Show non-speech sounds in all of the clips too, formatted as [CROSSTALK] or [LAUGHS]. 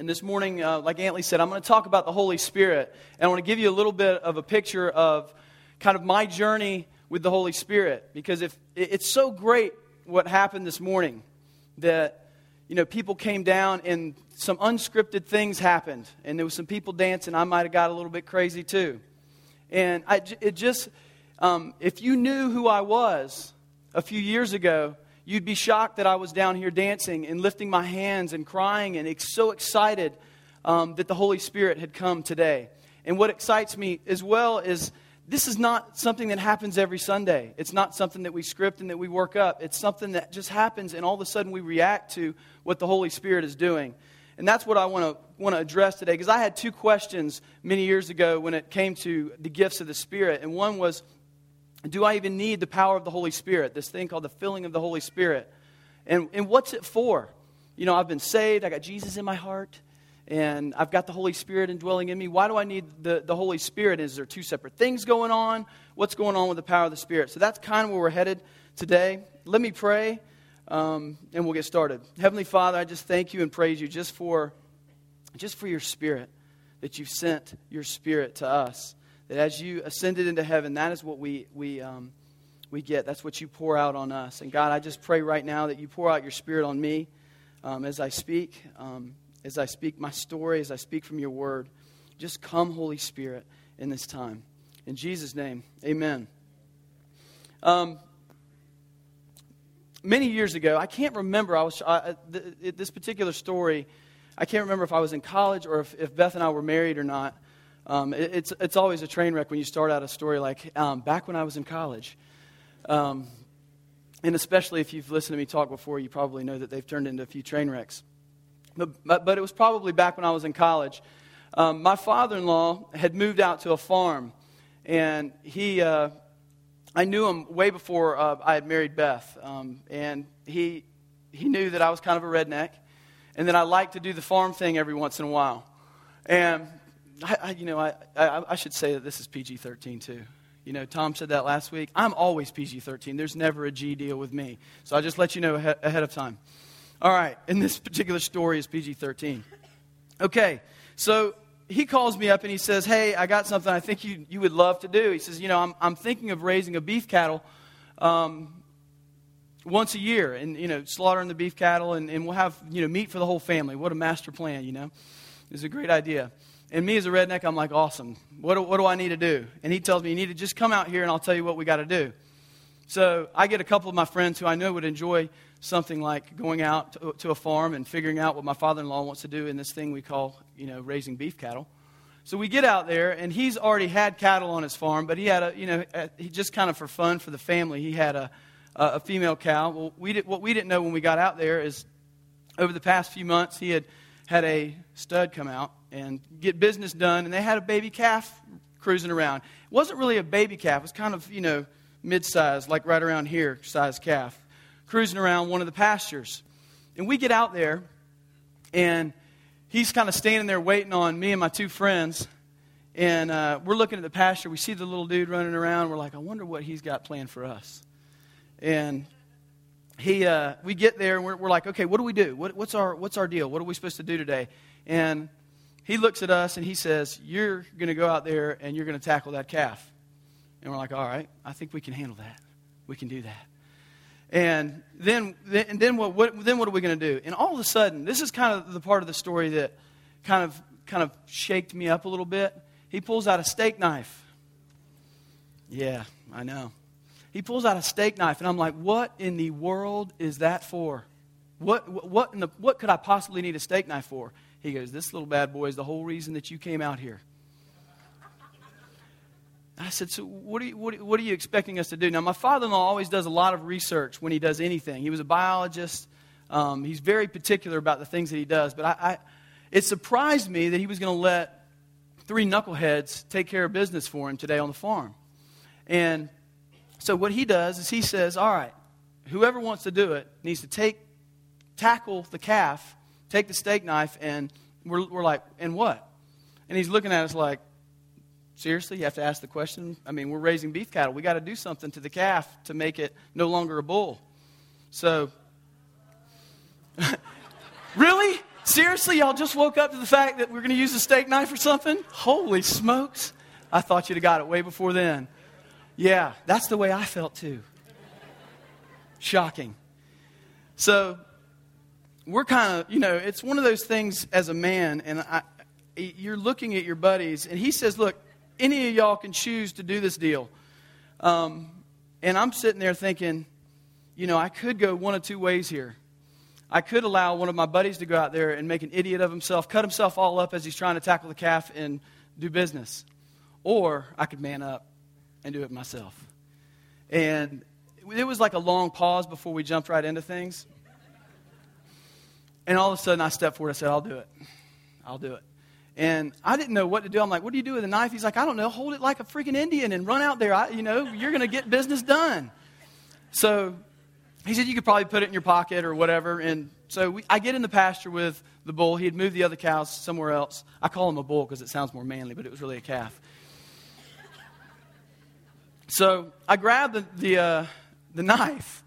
And this morning, uh, like Antley said, I'm going to talk about the Holy Spirit. And I want to give you a little bit of a picture of kind of my journey with the Holy Spirit. Because if, it's so great what happened this morning that, you know, people came down and some unscripted things happened. And there was some people dancing. I might have got a little bit crazy too. And I, it just, um, if you knew who I was a few years ago, you'd be shocked that I was down here dancing and lifting my hands and crying and so excited um, that the Holy Spirit had come today. And what excites me as well is this is not something that happens every Sunday. It's not something that we script and that we work up. It's something that just happens, and all of a sudden we react to what the Holy Spirit is doing. And that's what I want to want to address today because I had two questions many years ago when it came to the gifts of the Spirit. And one was, do I even need the power of the Holy Spirit? This thing called the filling of the Holy Spirit. And, and what's it for? You know, I've been saved, I got Jesus in my heart, and I've got the Holy Spirit indwelling in me. Why do I need the, the Holy Spirit? Is there two separate things going on? What's going on with the power of the Spirit? So that's kind of where we're headed today. Let me pray, um, and we'll get started. Heavenly Father, I just thank you and praise you just for, just for your Spirit, that you've sent your Spirit to us that as you ascended into heaven, that is what we, we, um, we get. That's what you pour out on us. And God, I just pray right now that you pour out your spirit on me um, as I speak, um, as I speak my story, as I speak from your word. Just come, Holy Spirit, in this time. In Jesus' name, amen. Um, many years ago, I can't remember, I was, I, th- this particular story, I can't remember if I was in college or if, if Beth and I were married or not. Um, it, it's, it's always a train wreck when you start out a story like um, back when I was in college. Um, and especially if you've listened to me talk before, you probably know that they've turned into a few train wrecks. But, but, but it was probably back when I was in college. Um, my father in law had moved out to a farm, and he, uh, I knew him way before uh, I had married Beth. Um, and he, he knew that I was kind of a redneck, and that I liked to do the farm thing every once in a while. And I, I, you know, I, I, I should say that this is PG 13 too. You know, Tom said that last week. I'm always PG 13. There's never a G deal with me. So I just let you know ahead of time. All right, and this particular story is PG 13. Okay, so he calls me up and he says, Hey, I got something I think you, you would love to do. He says, You know, I'm, I'm thinking of raising a beef cattle um, once a year and, you know, slaughtering the beef cattle and, and we'll have, you know, meat for the whole family. What a master plan, you know. It's a great idea. And me as a redneck, I'm like, awesome. What do, what do I need to do? And he tells me, you need to just come out here and I'll tell you what we got to do. So I get a couple of my friends who I know would enjoy something like going out to, to a farm and figuring out what my father-in-law wants to do in this thing we call, you know, raising beef cattle. So we get out there, and he's already had cattle on his farm, but he had a, you know, he just kind of for fun for the family, he had a, a female cow. Well, we did, what we didn't know when we got out there is over the past few months, he had had a stud come out and get business done, and they had a baby calf cruising around. It wasn't really a baby calf, it was kind of, you know, mid sized, like right around here, size calf, cruising around one of the pastures. And we get out there, and he's kind of standing there waiting on me and my two friends. And uh, we're looking at the pasture. We see the little dude running around. We're like, I wonder what he's got planned for us. And he, uh, we get there and we're, we're, like, okay, what do we do? What, what's, our, what's our deal? What are we supposed to do today? And he looks at us and he says, You're going to go out there and you're going to tackle that calf. And we're like, All right, I think we can handle that. We can do that. And then, and then, what, what, then what are we going to do? And all of a sudden, this is kind of the part of the story that kind of, kind of shaked me up a little bit. He pulls out a steak knife. Yeah, I know. He pulls out a steak knife, and I'm like, what in the world is that for? What, what, the, what could I possibly need a steak knife for? He goes, This little bad boy is the whole reason that you came out here. I said, So, what are, you, what, what are you expecting us to do? Now, my father in law always does a lot of research when he does anything. He was a biologist, um, he's very particular about the things that he does. But I, I it surprised me that he was going to let three knuckleheads take care of business for him today on the farm. And so, what he does is he says, All right, whoever wants to do it needs to take, tackle the calf take the steak knife, and we're, we're like, and what? And he's looking at us like, seriously, you have to ask the question? I mean, we're raising beef cattle. We got to do something to the calf to make it no longer a bull. So, [LAUGHS] really? Seriously, y'all just woke up to the fact that we're going to use a steak knife or something? Holy smokes. I thought you'd have got it way before then. Yeah, that's the way I felt too. Shocking. So, we're kind of, you know, it's one of those things as a man, and I, you're looking at your buddies, and he says, Look, any of y'all can choose to do this deal. Um, and I'm sitting there thinking, you know, I could go one of two ways here. I could allow one of my buddies to go out there and make an idiot of himself, cut himself all up as he's trying to tackle the calf and do business. Or I could man up and do it myself. And it was like a long pause before we jumped right into things. And all of a sudden I stepped forward. I said, I'll do it. I'll do it. And I didn't know what to do. I'm like, what do you do with a knife? He's like, I don't know. Hold it like a freaking Indian and run out there. I, you know, you're going to get business done. So he said you could probably put it in your pocket or whatever. And so we, I get in the pasture with the bull. He had moved the other cows somewhere else. I call him a bull because it sounds more manly, but it was really a calf. So I grabbed the, the, uh, the knife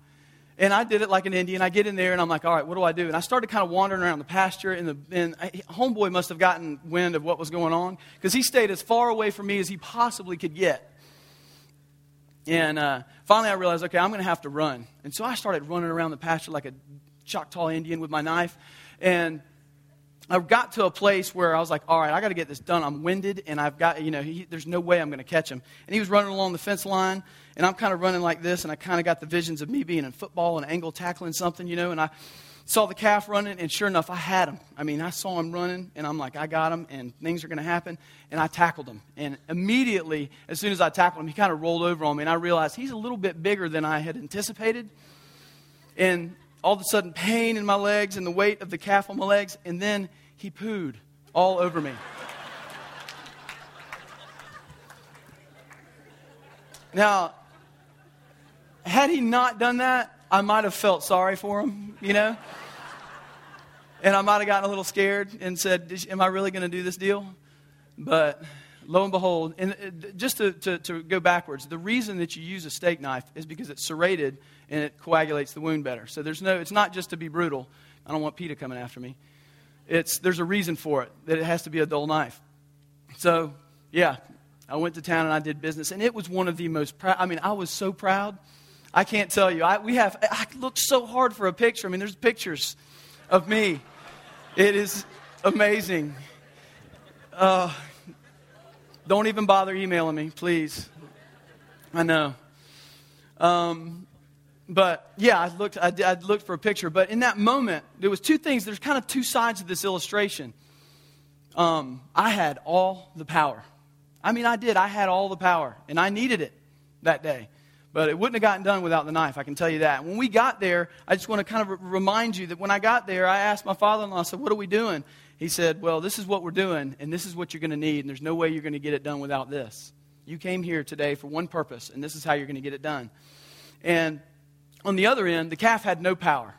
and I did it like an Indian. I get in there and I'm like, all right, what do I do? And I started kind of wandering around the pasture. And, the, and Homeboy must have gotten wind of what was going on because he stayed as far away from me as he possibly could get. And uh, finally, I realized, okay, I'm going to have to run. And so I started running around the pasture like a Choctaw Indian with my knife. And I got to a place where I was like, all right, I got to get this done. I'm winded, and I've got, you know, he, there's no way I'm going to catch him. And he was running along the fence line, and I'm kind of running like this, and I kind of got the visions of me being in football and angle tackling something, you know, and I saw the calf running, and sure enough, I had him. I mean, I saw him running, and I'm like, I got him, and things are going to happen. And I tackled him. And immediately, as soon as I tackled him, he kind of rolled over on me, and I realized he's a little bit bigger than I had anticipated. And all of a sudden, pain in my legs and the weight of the calf on my legs, and then he pooed all over me. [LAUGHS] Now, had he not done that, I might have felt sorry for him, you know? And I might have gotten a little scared and said, Am I really going to do this deal? But lo and behold, and uh, just to, to, to, go backwards, the reason that you use a steak knife is because it's serrated and it coagulates the wound better. So there's no, it's not just to be brutal. I don't want PETA coming after me. It's, there's a reason for it, that it has to be a dull knife. So, yeah, I went to town and I did business, and it was one of the most proud. I mean, I was so proud. I can't tell you. I, we have, I looked so hard for a picture. I mean, there's pictures of me. It is amazing. Uh, don't even bother emailing me, please. I know. Um, but yeah, I looked, I, I looked for a picture. But in that moment, there was two things. There's kind of two sides of this illustration. Um, I had all the power. I mean, I did. I had all the power, and I needed it that day. But it wouldn't have gotten done without the knife, I can tell you that. When we got there, I just want to kind of remind you that when I got there, I asked my father in law, I said, What are we doing? He said, Well, this is what we're doing, and this is what you're going to need, and there's no way you're going to get it done without this. You came here today for one purpose, and this is how you're going to get it done. And on the other end, the calf had no power.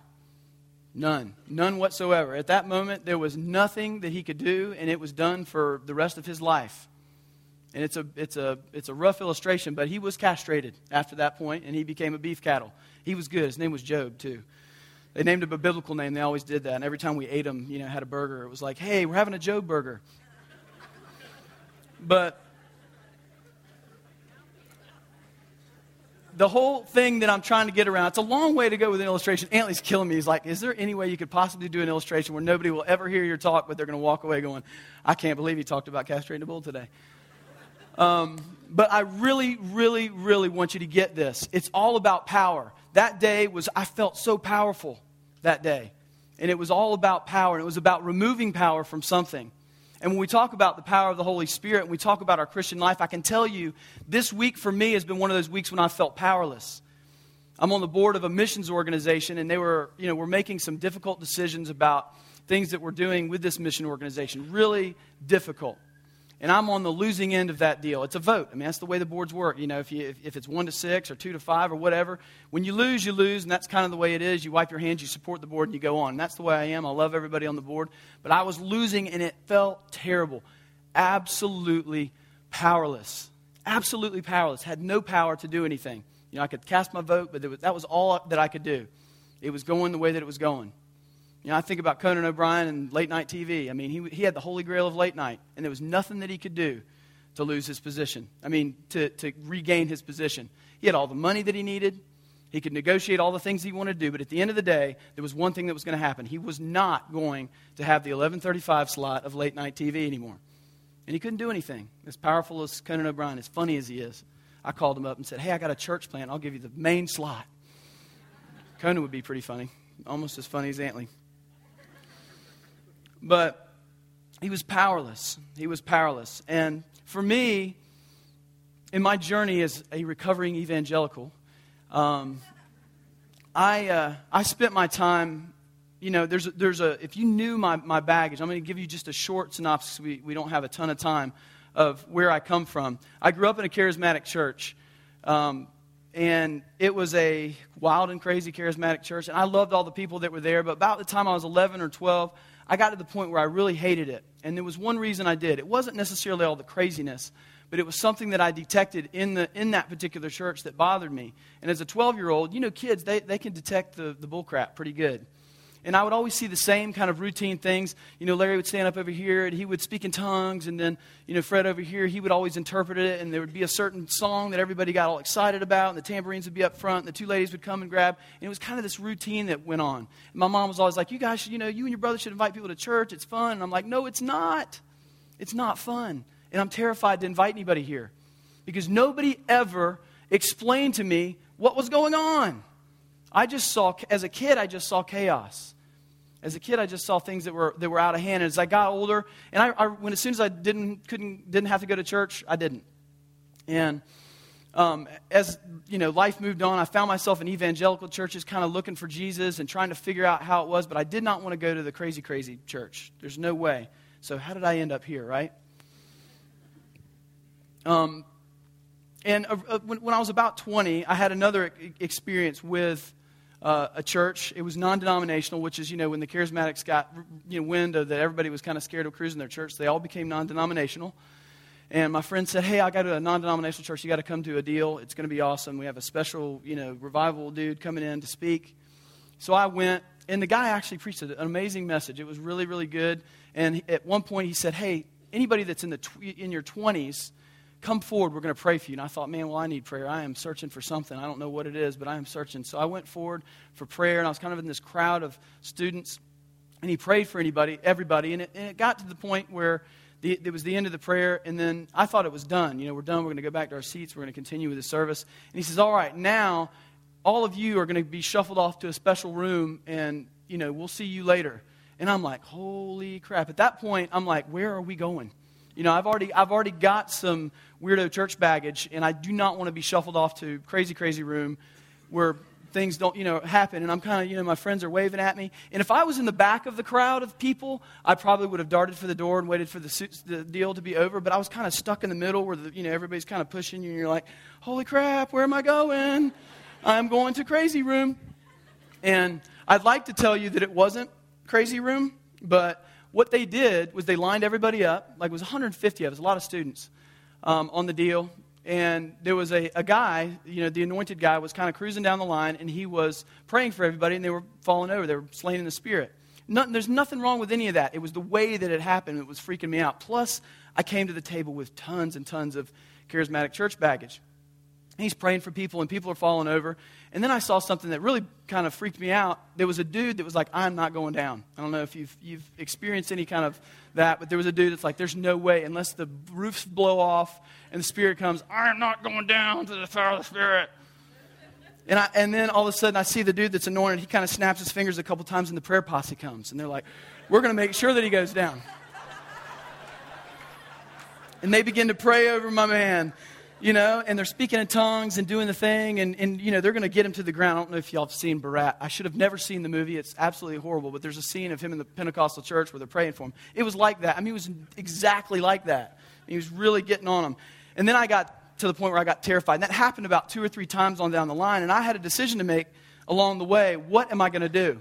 None. None whatsoever. At that moment, there was nothing that he could do, and it was done for the rest of his life. And it's a, it's, a, it's a rough illustration, but he was castrated after that point, and he became a beef cattle. He was good. His name was Job, too. They named him a biblical name. They always did that. And every time we ate him, you know, had a burger, it was like, hey, we're having a Job burger. but the whole thing that I'm trying to get around, it's a long way to go with an illustration. Antley's killing me. He's like, is there any way you could possibly do an illustration where nobody will ever hear your talk, but they're going to walk away going, I can't believe he talked about castrating a bull today. Um, but I really, really, really want you to get this. It's all about power. That day was, I felt so powerful that day. And it was all about power, and it was about removing power from something. And when we talk about the power of the Holy Spirit and we talk about our Christian life, I can tell you this week for me has been one of those weeks when I felt powerless. I'm on the board of a missions organization, and they were, you know, we're making some difficult decisions about things that we're doing with this mission organization. Really difficult and I'm on the losing end of that deal. It's a vote. I mean, that's the way the boards work. You know, if, you, if, if, it's one to six or two to five or whatever, when you lose, you lose, and that's kind of the way it is. You wipe your hands, you support the board, and you go on. And that's the way I am. I love everybody on the board. But I was losing, and it felt terrible. Absolutely powerless. Absolutely powerless. Had no power to do anything. You know, I could cast my vote, but was, that was all that I could do. It was going the way that it was going. You know, I think about Conan O'Brien and late night TV. I mean, he, he had the holy grail of late night, and there was nothing that he could do to lose his position. I mean, to, to regain his position. He had all the money that he needed. He could negotiate all the things he wanted to do, but at the end of the day, there was one thing that was going to happen. He was not going to have the 1135 slot of late night TV anymore. And he couldn't do anything. As powerful as Conan O'Brien, as funny as he is, I called him up and said, Hey, I got a church plan. I'll give you the main slot. Conan would be pretty funny, almost as funny as Antley. But he was powerless. He was powerless. And for me, in my journey as a recovering evangelical, um, I, uh, I spent my time, you know, there's a, there's a, if you knew my, my baggage, I'm going to give you just a short synopsis. We, we don't have a ton of time of where I come from. I grew up in a charismatic church. Um, and it was a wild and crazy charismatic church, and I loved all the people that were there. But about the time I was 11 or 12, I got to the point where I really hated it. And there was one reason I did. It wasn't necessarily all the craziness, but it was something that I detected in, the, in that particular church that bothered me. And as a 12 year old, you know, kids, they, they can detect the, the bullcrap pretty good. And I would always see the same kind of routine things. You know, Larry would stand up over here and he would speak in tongues. And then, you know, Fred over here, he would always interpret it. And there would be a certain song that everybody got all excited about. And the tambourines would be up front. And the two ladies would come and grab. And it was kind of this routine that went on. And my mom was always like, you guys should, you know, you and your brother should invite people to church. It's fun. And I'm like, no, it's not. It's not fun. And I'm terrified to invite anybody here because nobody ever explained to me what was going on. I just saw, as a kid, I just saw chaos. As a kid, I just saw things that were, that were out of hand. And as I got older, and I, I when as soon as I didn't, couldn't, didn't have to go to church, I didn't. And um, as you know, life moved on, I found myself in evangelical churches, kind of looking for Jesus and trying to figure out how it was. But I did not want to go to the crazy, crazy church. There's no way. So how did I end up here, right? Um, and uh, uh when, when, I was about 20, I had another experience with uh, a church. It was non-denominational, which is, you know, when the charismatics got you know, wind of that everybody was kind of scared of cruising their church, they all became non-denominational. And my friend said, "Hey, I got to a non-denominational church. You got to come to a deal. It's going to be awesome. We have a special, you know, revival dude coming in to speak." So I went, and the guy actually preached an amazing message. It was really, really good. And at one point, he said, "Hey, anybody that's in the tw- in your 20s, come forward. We're going to pray for you. And I thought, man, well, I need prayer. I am searching for something. I don't know what it is, but I am searching. So I went forward for prayer, and I was kind of in this crowd of students. And he prayed for anybody, everybody. And it, and it got to the point where the, it was the end of the prayer, and then I thought it was done. You know, we're done. We're going to go back to our seats. We're going to continue with the service. And he says, all right, now all of you are going to be shuffled off to a special room, and, you know, we'll see you later. And I'm like, holy crap. At that point, I'm like, where are we going? You know, I've already, I've already got some weirdo church baggage, and I do not want to be shuffled off to crazy, crazy room where things don't, you know, happen. And I'm kind of, you know, my friends are waving at me. And if I was in the back of the crowd of people, I probably would have darted for the door and waited for the, the deal to be over. But I was kind of stuck in the middle where, the, you know, everybody's kind of pushing you, and you're like, holy crap, where am I going? I'm going to crazy room. And I'd like to tell you that it wasn't crazy room, but what they did was they lined everybody up, like it was 150 of us, a lot of students um, on the deal. And there was a, a guy, you know, the anointed guy was kind of cruising down the line, and he was praying for everybody, and they were falling over. They were slain in the spirit. there's nothing wrong with any of that. It was the way that it happened that was freaking me out. Plus, I came to the table with tons and tons of charismatic church baggage. He's praying for people, and people are falling over. And then I saw something that really kind of freaked me out. There was a dude that was like, I'm not going down. I don't know if you've, you've experienced any kind of that, but there was a dude that's like, there's no way, unless the roofs blow off and the Spirit comes, I'm not going down to the fire of the Spirit. And, I, and then all of a sudden, I see the dude that's anointed. He kind of snaps his fingers a couple times, and the prayer posse comes. And they're like, We're going to make sure that he goes down. And they begin to pray over my man you know, and they're speaking in tongues and doing the thing, and, and you know, they're going to get him to the ground. I don't know if y'all have seen Borat. I should have never seen the movie. It's absolutely horrible, but there's a scene of him in the Pentecostal church where they're praying for him. It was like that. I mean, it was exactly like that. He was really getting on him. And then I got to the point where I got terrified. And that happened about two or three times on down the line, and I had a decision to make along the way. What am I going to do?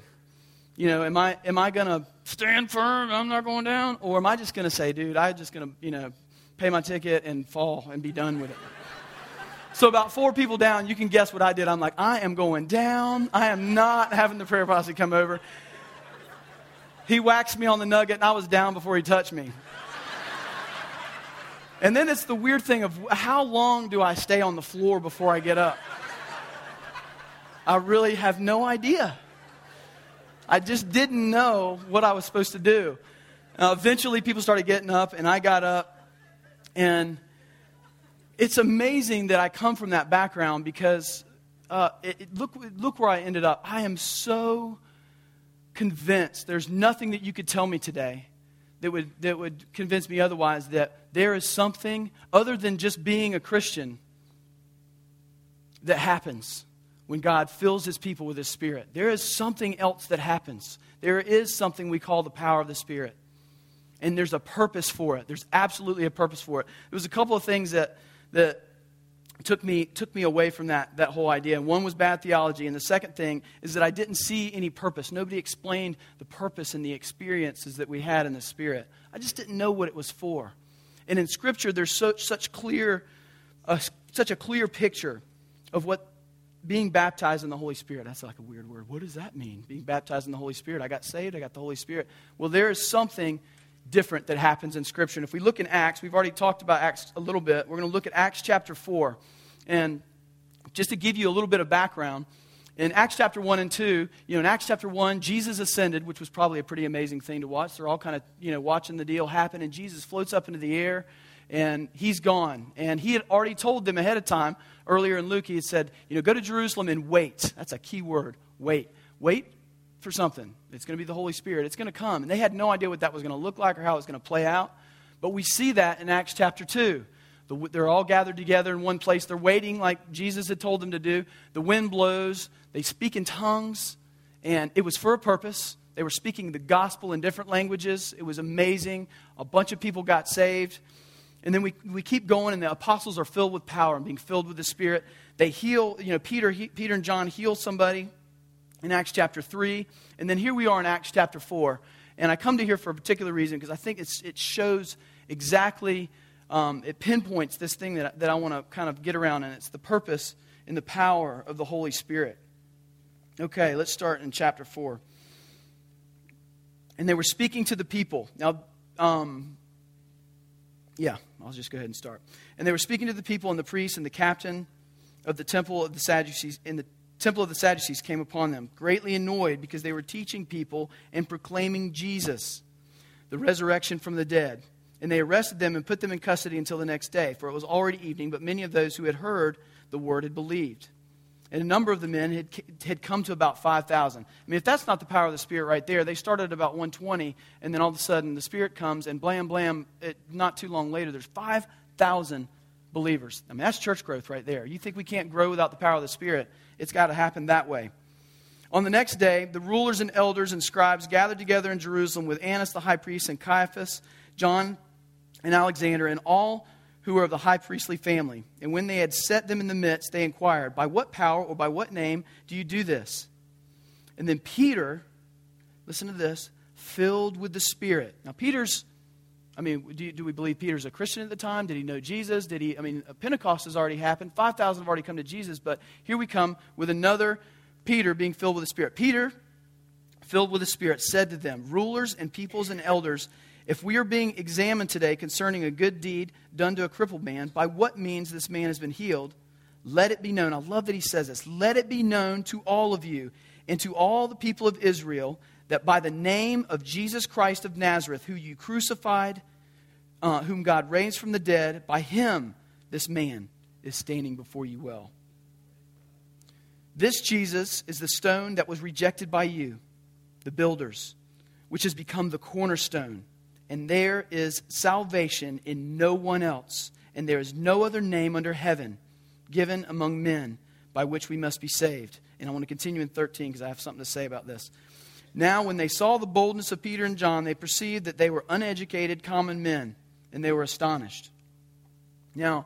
You know, am I, am I going to stand firm? I'm not going down? Or am I just going to say, dude, I'm just going to, you know, pay my ticket and fall and be done with it? So, about four people down, you can guess what I did. I'm like, I am going down. I am not having the prayer posse come over. he waxed me on the nugget, and I was down before he touched me. And then it's the weird thing of how long do I stay on the floor before I get up? I really have no idea. I just didn't know what I was supposed to do. Uh, eventually, people started getting up, and I got up. And it's amazing that I come from that background because uh, it, it, look, look where I ended up. I am so convinced there's nothing that you could tell me today that would, that would convince me otherwise that there is something other than just being a Christian that happens when God fills his people with his spirit. There is something else that happens. There is something we call the power of the spirit. And there's a purpose for it. There's absolutely a purpose for it. There was a couple of things that, that took me, took me away from that, that whole idea. And one was bad theology. And the second thing is that I didn't see any purpose. Nobody explained the purpose and the experiences that we had in the Spirit. I just didn't know what it was for. And in Scripture, there's so, such, clear, uh, such a clear picture of what being baptized in the Holy Spirit. That's like a weird word. What does that mean? Being baptized in the Holy Spirit. I got saved, I got the Holy Spirit. Well, there is something different that happens in Scripture. And if we look in Acts, we've already talked about Acts a little bit. We're going to look at Acts chapter 4. And just to give you a little bit of background, in Acts chapter 1 and 2, you know, in Acts chapter 1, Jesus ascended, which was probably a pretty amazing thing to watch. They're all kind of, you know, watching the deal happen, and Jesus floats up into the air, and he's gone. And he had already told them ahead of time, earlier in Luke, he had said, you know, go to Jerusalem and wait. That's a key word, wait. Wait for something. It's going to be the Holy Spirit. It's going to come. And they had no idea what that was going to look like or how it was going to play out. But we see that in Acts chapter 2. They're all gathered together in one place. They're waiting like Jesus had told them to do. The wind blows. They speak in tongues. And it was for a purpose. They were speaking the gospel in different languages. It was amazing. A bunch of people got saved. And then we, we keep going, and the apostles are filled with power and being filled with the Spirit. They heal, you know, Peter, he, Peter and John heal somebody in Acts chapter 3. And then here we are in Acts chapter 4. And I come to here for a particular reason because I think it shows exactly um, it pinpoints this thing that, that I want to kind of get around, and it's the purpose and the power of the Holy Spirit. Okay, let's start in chapter 4. And they were speaking to the people. Now, um, yeah, I'll just go ahead and start. And they were speaking to the people, and the priests and the captain of the temple of the Sadducees, in the temple of the Sadducees came upon them, greatly annoyed because they were teaching people and proclaiming Jesus, the resurrection from the dead. And they arrested them and put them in custody until the next day, for it was already evening, but many of those who had heard the word had believed. And a number of the men had, had come to about 5,000. I mean, if that's not the power of the Spirit right there, they started at about 120, and then all of a sudden the Spirit comes, and blam, blam, it, not too long later, there's 5,000 believers. I mean, that's church growth right there. You think we can't grow without the power of the Spirit? It's got to happen that way. On the next day, the rulers and elders and scribes gathered together in Jerusalem with Annas the high priest and Caiaphas, John and Alexander and all who were of the high priestly family. And when they had set them in the midst, they inquired, By what power or by what name do you do this? And then Peter, listen to this, filled with the Spirit. Now, Peter's, I mean, do, do we believe Peter's a Christian at the time? Did he know Jesus? Did he, I mean, Pentecost has already happened. 5,000 have already come to Jesus, but here we come with another Peter being filled with the Spirit. Peter, filled with the Spirit, said to them, Rulers and peoples and elders, if we are being examined today concerning a good deed done to a crippled man, by what means this man has been healed, let it be known. I love that he says this. Let it be known to all of you and to all the people of Israel that by the name of Jesus Christ of Nazareth, who you crucified, uh, whom God raised from the dead, by him this man is standing before you well. This Jesus is the stone that was rejected by you, the builders, which has become the cornerstone and there is salvation in no one else, and there is no other name under heaven given among men by which we must be saved. And I want to continue in 13 because I have something to say about this. Now, when they saw the boldness of Peter and John, they perceived that they were uneducated common men, and they were astonished. Now,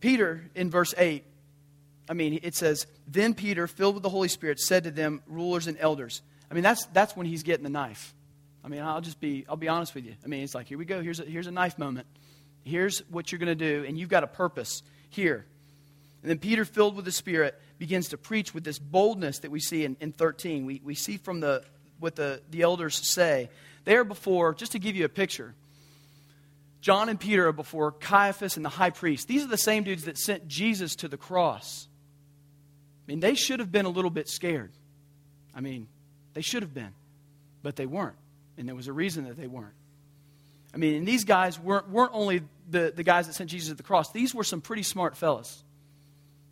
Peter, in verse 8, I mean, it says, Then Peter, filled with the Holy Spirit, said to them, rulers and elders, I mean, that's, that's when he's getting the knife. I mean, I'll just be, I'll be honest with you. I mean, it's like, here we go. Here's a, here's a knife moment. Here's what you're going to do, and you've got a purpose here. And then Peter, filled with the Spirit, begins to preach with this boldness that we see in, in 13. We, we see from the, what the, the elders say. They are before, just to give you a picture, John and Peter are before Caiaphas and the high priest. These are the same dudes that sent Jesus to the cross. I mean, they should have been a little bit scared. I mean, they should have been, but they weren't. And there was a reason that they weren't. I mean, and these guys weren't, weren't only the, the guys that sent Jesus to the cross, these were some pretty smart fellas.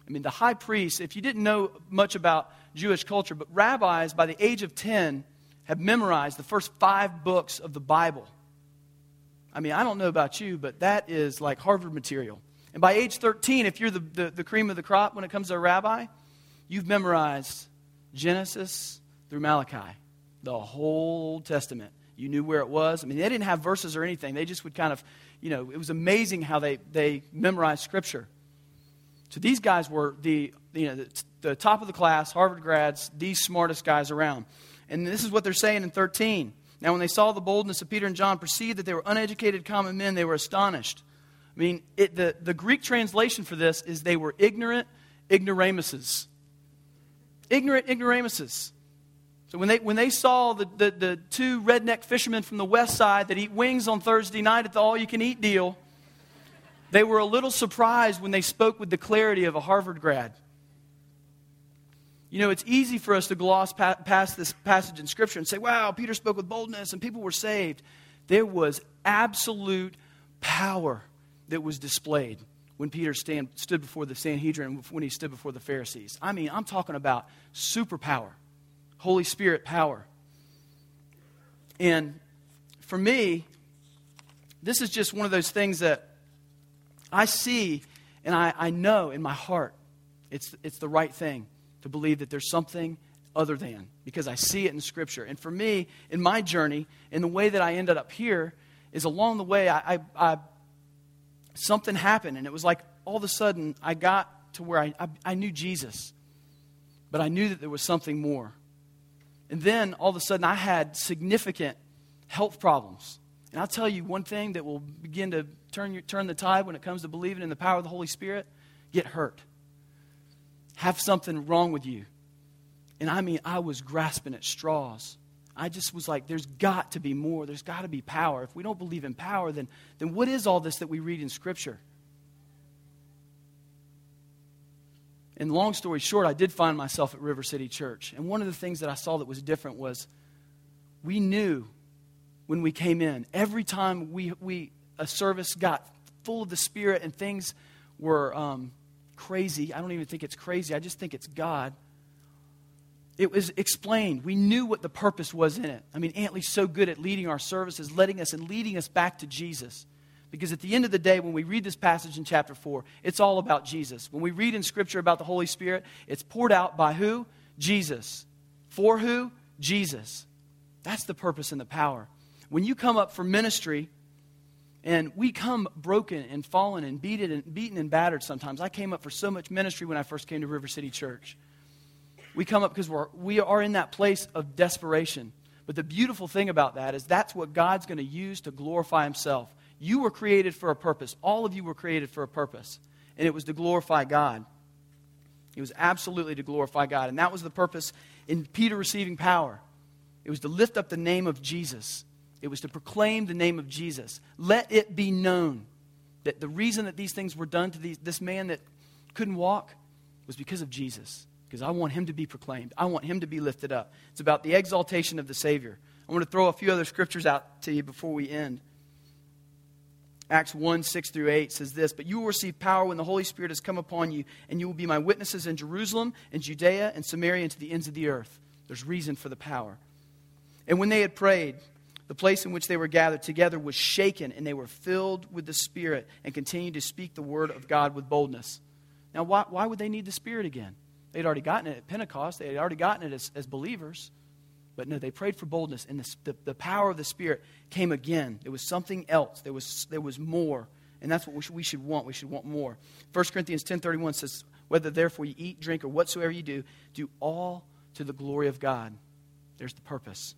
I mean, the high priest, if you didn't know much about Jewish culture, but rabbis by the age of 10 have memorized the first five books of the Bible. I mean, I don't know about you, but that is like Harvard material. And by age 13, if you're the, the, the cream of the crop when it comes to a rabbi, you've memorized Genesis through Malachi, the whole Old Testament. You knew where it was. I mean, they didn't have verses or anything. They just would kind of, you know, it was amazing how they, they memorized Scripture. So these guys were the, you know, the, the top of the class, Harvard grads, the smartest guys around. And this is what they're saying in 13. Now, when they saw the boldness of Peter and John, perceived that they were uneducated common men, they were astonished. I mean, it, the, the Greek translation for this is they were ignorant ignoramuses. Ignorant ignoramuses. So when they, when they saw the, the, the two redneck fishermen from the west side that eat wings on Thursday night at the all you can eat deal, they were a little surprised when they spoke with the clarity of a Harvard grad. You know, it's easy for us to gloss past this passage in Scripture and say, wow, Peter spoke with boldness and people were saved. There was absolute power that was displayed when Peter stand, stood before the Sanhedrin, when he stood before the Pharisees. I mean, I'm talking about superpower, Holy Spirit power. And for me, this is just one of those things that I see and I, I know in my heart it's, it's the right thing to believe that there's something other than because I see it in Scripture. And for me, in my journey, in the way that I ended up here, is along the way, I, I, I something happened, and it was like all of a sudden I got to where I, I, I knew Jesus, but I knew that there was something more. And then all of a sudden I had significant health problems. And I'll tell you one thing that will begin to turn, your, turn the tide when it comes to believing in the power of the Holy Spirit get hurt have something wrong with you. And I mean, I was grasping at straws. I just was like, there's got to be more. There's got to be power. If we don't believe in power, then, then what is all this that we read in Scripture? And long story short, I did find myself at River City Church. And one of the things that I saw that was different was we knew when we came in, every time we, we a service got full of the Spirit and things were um, crazy. I don't even think it's crazy. I just think it's God. It was explained. We knew what the purpose was in it. I mean, Antley's so good at leading our services, letting us and leading us back to Jesus. Because at the end of the day, when we read this passage in chapter 4, it's all about Jesus. When we read in Scripture about the Holy Spirit, it's poured out by who? Jesus. For who? Jesus. That's the purpose and the power. When you come up for ministry, and we come broken and fallen and beaten and, beaten and battered sometimes. I came up for so much ministry when I first came to River City Church. We come up because we're, we are in that place of desperation. But the beautiful thing about that is that's what God's going to use to glorify Himself. You were created for a purpose. All of you were created for a purpose. And it was to glorify God. It was absolutely to glorify God. And that was the purpose in Peter receiving power. It was to lift up the name of Jesus it was to proclaim the name of Jesus. Let it be known that the reason that these things were done to these, this man that couldn't walk was because of Jesus. Because I want him to be proclaimed, I want him to be lifted up. It's about the exaltation of the Savior. I want to throw a few other scriptures out to you before we end. Acts 1 6 through 8 says this But you will receive power when the Holy Spirit has come upon you, and you will be my witnesses in Jerusalem, and Judea, and Samaria, and to the ends of the earth. There's reason for the power. And when they had prayed, the place in which they were gathered together was shaken, and they were filled with the Spirit and continued to speak the word of God with boldness. Now, why, why would they need the Spirit again? They'd already gotten it at Pentecost, they had already gotten it as, as believers. But no, they prayed for boldness, and the, the, the, power of the Spirit came again. It was something else, there was, there was more. And that's what we should, we should want. We should want more. 1 Corinthians 10.31 says, Whether therefore you eat, drink, or whatsoever you do, do all to the glory of God. There's the purpose.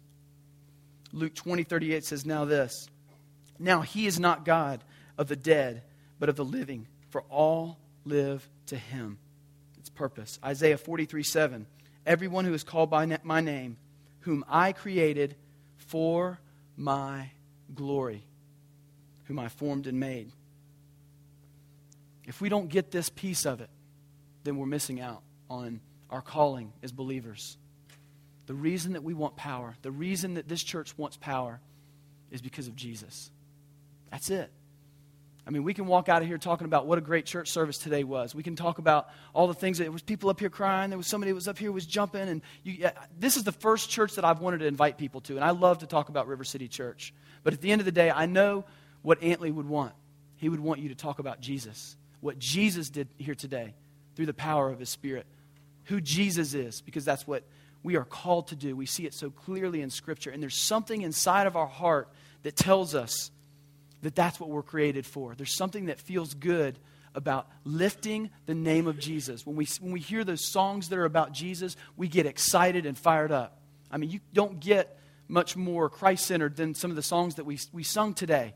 Luke 20, 38 says, Now this. Now he is not God of the dead, but of the living, for all live to him. It's purpose. Isaiah 43 7. Everyone who is called by my name, whom I created for my glory, whom I formed and made. If we don't get this piece of it, then we're missing out on our calling as believers. The reason that we want power, the reason that this church wants power, is because of Jesus. That's it. I mean, we can walk out of here talking about what a great church service today was. We can talk about all the things that was people up here crying. There was somebody that was up here was jumping, and you, this is the first church that I've wanted to invite people to, and I love to talk about River City Church. But at the end of the day, I know what Antley would want. He would want you to talk about Jesus, what Jesus did here today through the power of His Spirit, who Jesus is, because that's what we are called to do. We see it so clearly in Scripture. And there's something inside of our heart that tells us that that's what we're created for. There's something that feels good about lifting the name of Jesus. When we, when we hear those songs that are about Jesus, we get excited and fired up. I mean, you don't get much more Christ centered than some of the songs that we, we sung today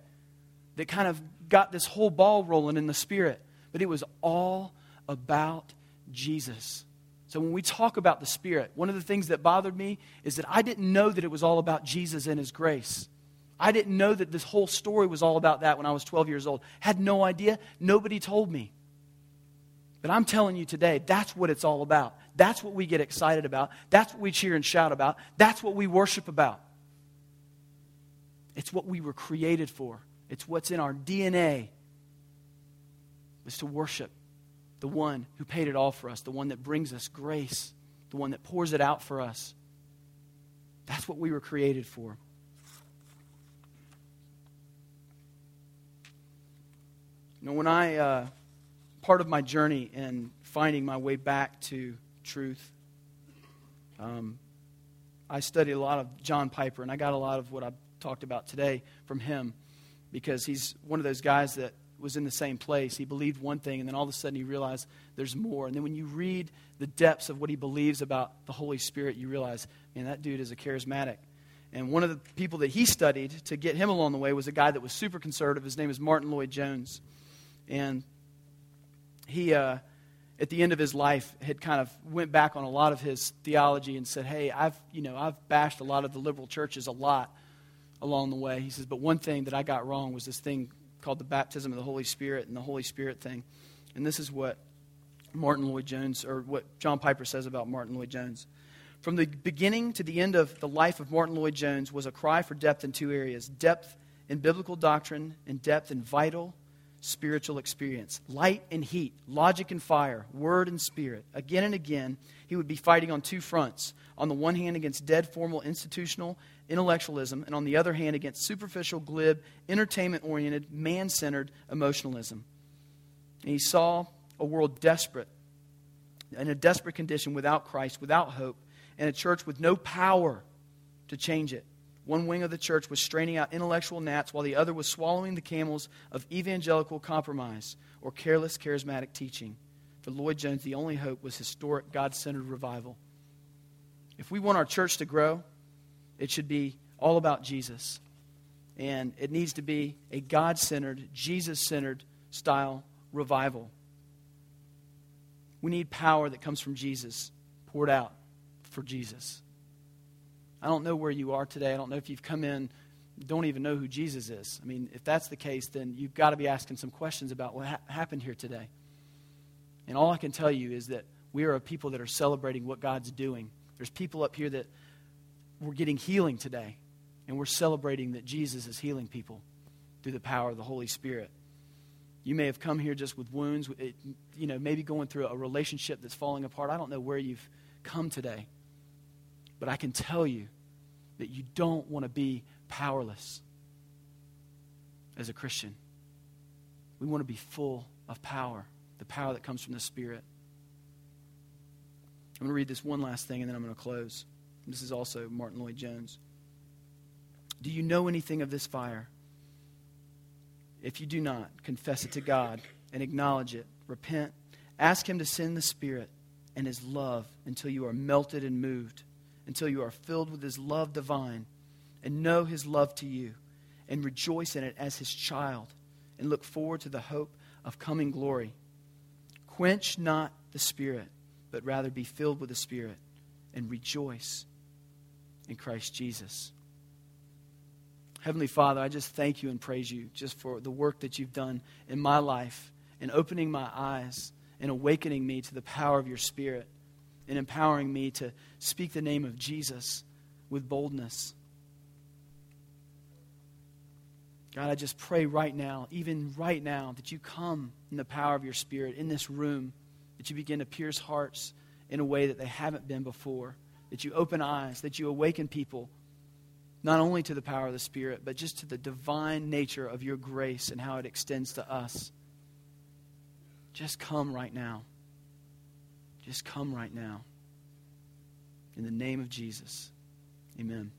that kind of got this whole ball rolling in the Spirit. But it was all about Jesus. So when we talk about the Spirit, one of the things that bothered me is that I didn't know that it was all about Jesus and His grace. I didn't know that this whole story was all about that when I was 12 years old. Had no idea. Nobody told me. But I'm telling you today, that's what it's all about. That's what we get excited about. That's what we cheer and shout about. That's what we worship about. It's what we were created for. It's what's in our DNA is to worship the one who paid it all for us, the one that brings us grace, the one that pours it out for us. That's what we were created for. You know, when I, uh, part of my journey in finding my way back to truth, um, I studied a lot of John Piper, and I got a lot of what I've talked about today from him because he's one of those guys that was in the same place. He believed one thing, and then all of a sudden he realized there's more. And then when you read the depths of what he believes about the Holy Spirit, you realize, man, that dude is a charismatic. And one of the people that he studied to get him along the way was a guy that was super conservative. His name is Martyn Lloyd-Jones. And he, uh, at the end of his life, had kind of went back on a lot of his theology and said, hey, I've, you know, I've bashed a lot of the liberal churches a lot along the way. He says, but one thing that I got wrong was this thing called the baptism of the Holy Spirit and the Holy Spirit thing. And this is what Martyn Lloyd-Jones, or what John Piper says about Martyn Lloyd-Jones. From the beginning to the end of the life of Martyn Lloyd-Jones was a cry for depth in two areas depth in biblical doctrine and depth in vital spiritual experience. Light and heat, logic and fire, word and spirit. Again and again, he would be fighting on two fronts. On the one hand, against dead formal institutional intellectualism, and on the other hand, against superficial, glib, entertainment oriented, man centered emotionalism. And he saw a world desperate, in a desperate condition without Christ, without hope, and a church with no power to change it. One wing of the church was straining out intellectual gnats, while the other was swallowing the camels of evangelical compromise or careless charismatic teaching. For Lloyd-Jones, the only hope was historic, God centered revival. If we want our church to grow, it should be all about Jesus. And it needs to be a God centered, Jesus centered style revival. We need power that comes from Jesus, poured out for Jesus. I don't know where you are today. I don't know if you've come in, don't even know who Jesus is. I mean, if that's the case, then you've got to be asking some questions about what ha- happened here today. And all I can tell you is that we are a people that are celebrating what God's doing. There's people up here that we're getting healing today, and we're celebrating that Jesus is healing people through the power of the Holy Spirit. You may have come here just with wounds, you know, maybe going through a relationship that's falling apart. I don't know where you've come today. But I can tell you that you don't want to be powerless as a Christian. We want to be full of power, the power that comes from the Spirit. I'm going to read this one last thing and then I'm going to close. This is also Martyn Lloyd-Jones. Do you know anything of this fire? If you do not, confess it to God and acknowledge it. Repent. Ask Him to send the Spirit and His love until you are melted and moved until you are filled with his love divine and know his love to you and rejoice in it as his child and look forward to the hope of coming glory. Quench not the spirit. but rather be filled with the Spirit and rejoice in Christ Jesus. Heavenly Father, I just thank you and praise you just for the work that you've done in my life in opening my eyes and awakening me to the power of your Spirit and empowering me to speak the name of Jesus with boldness. God, I just pray right now, even right now, that you come in the power of your Spirit in this room, that you begin to pierce hearts in a way that they haven't been before, that you open eyes, that you awaken people not only to the power of the Spirit, but just to the divine nature of your grace and how it extends to us. Just come right now. Just come right now. In the name of Jesus. Amen.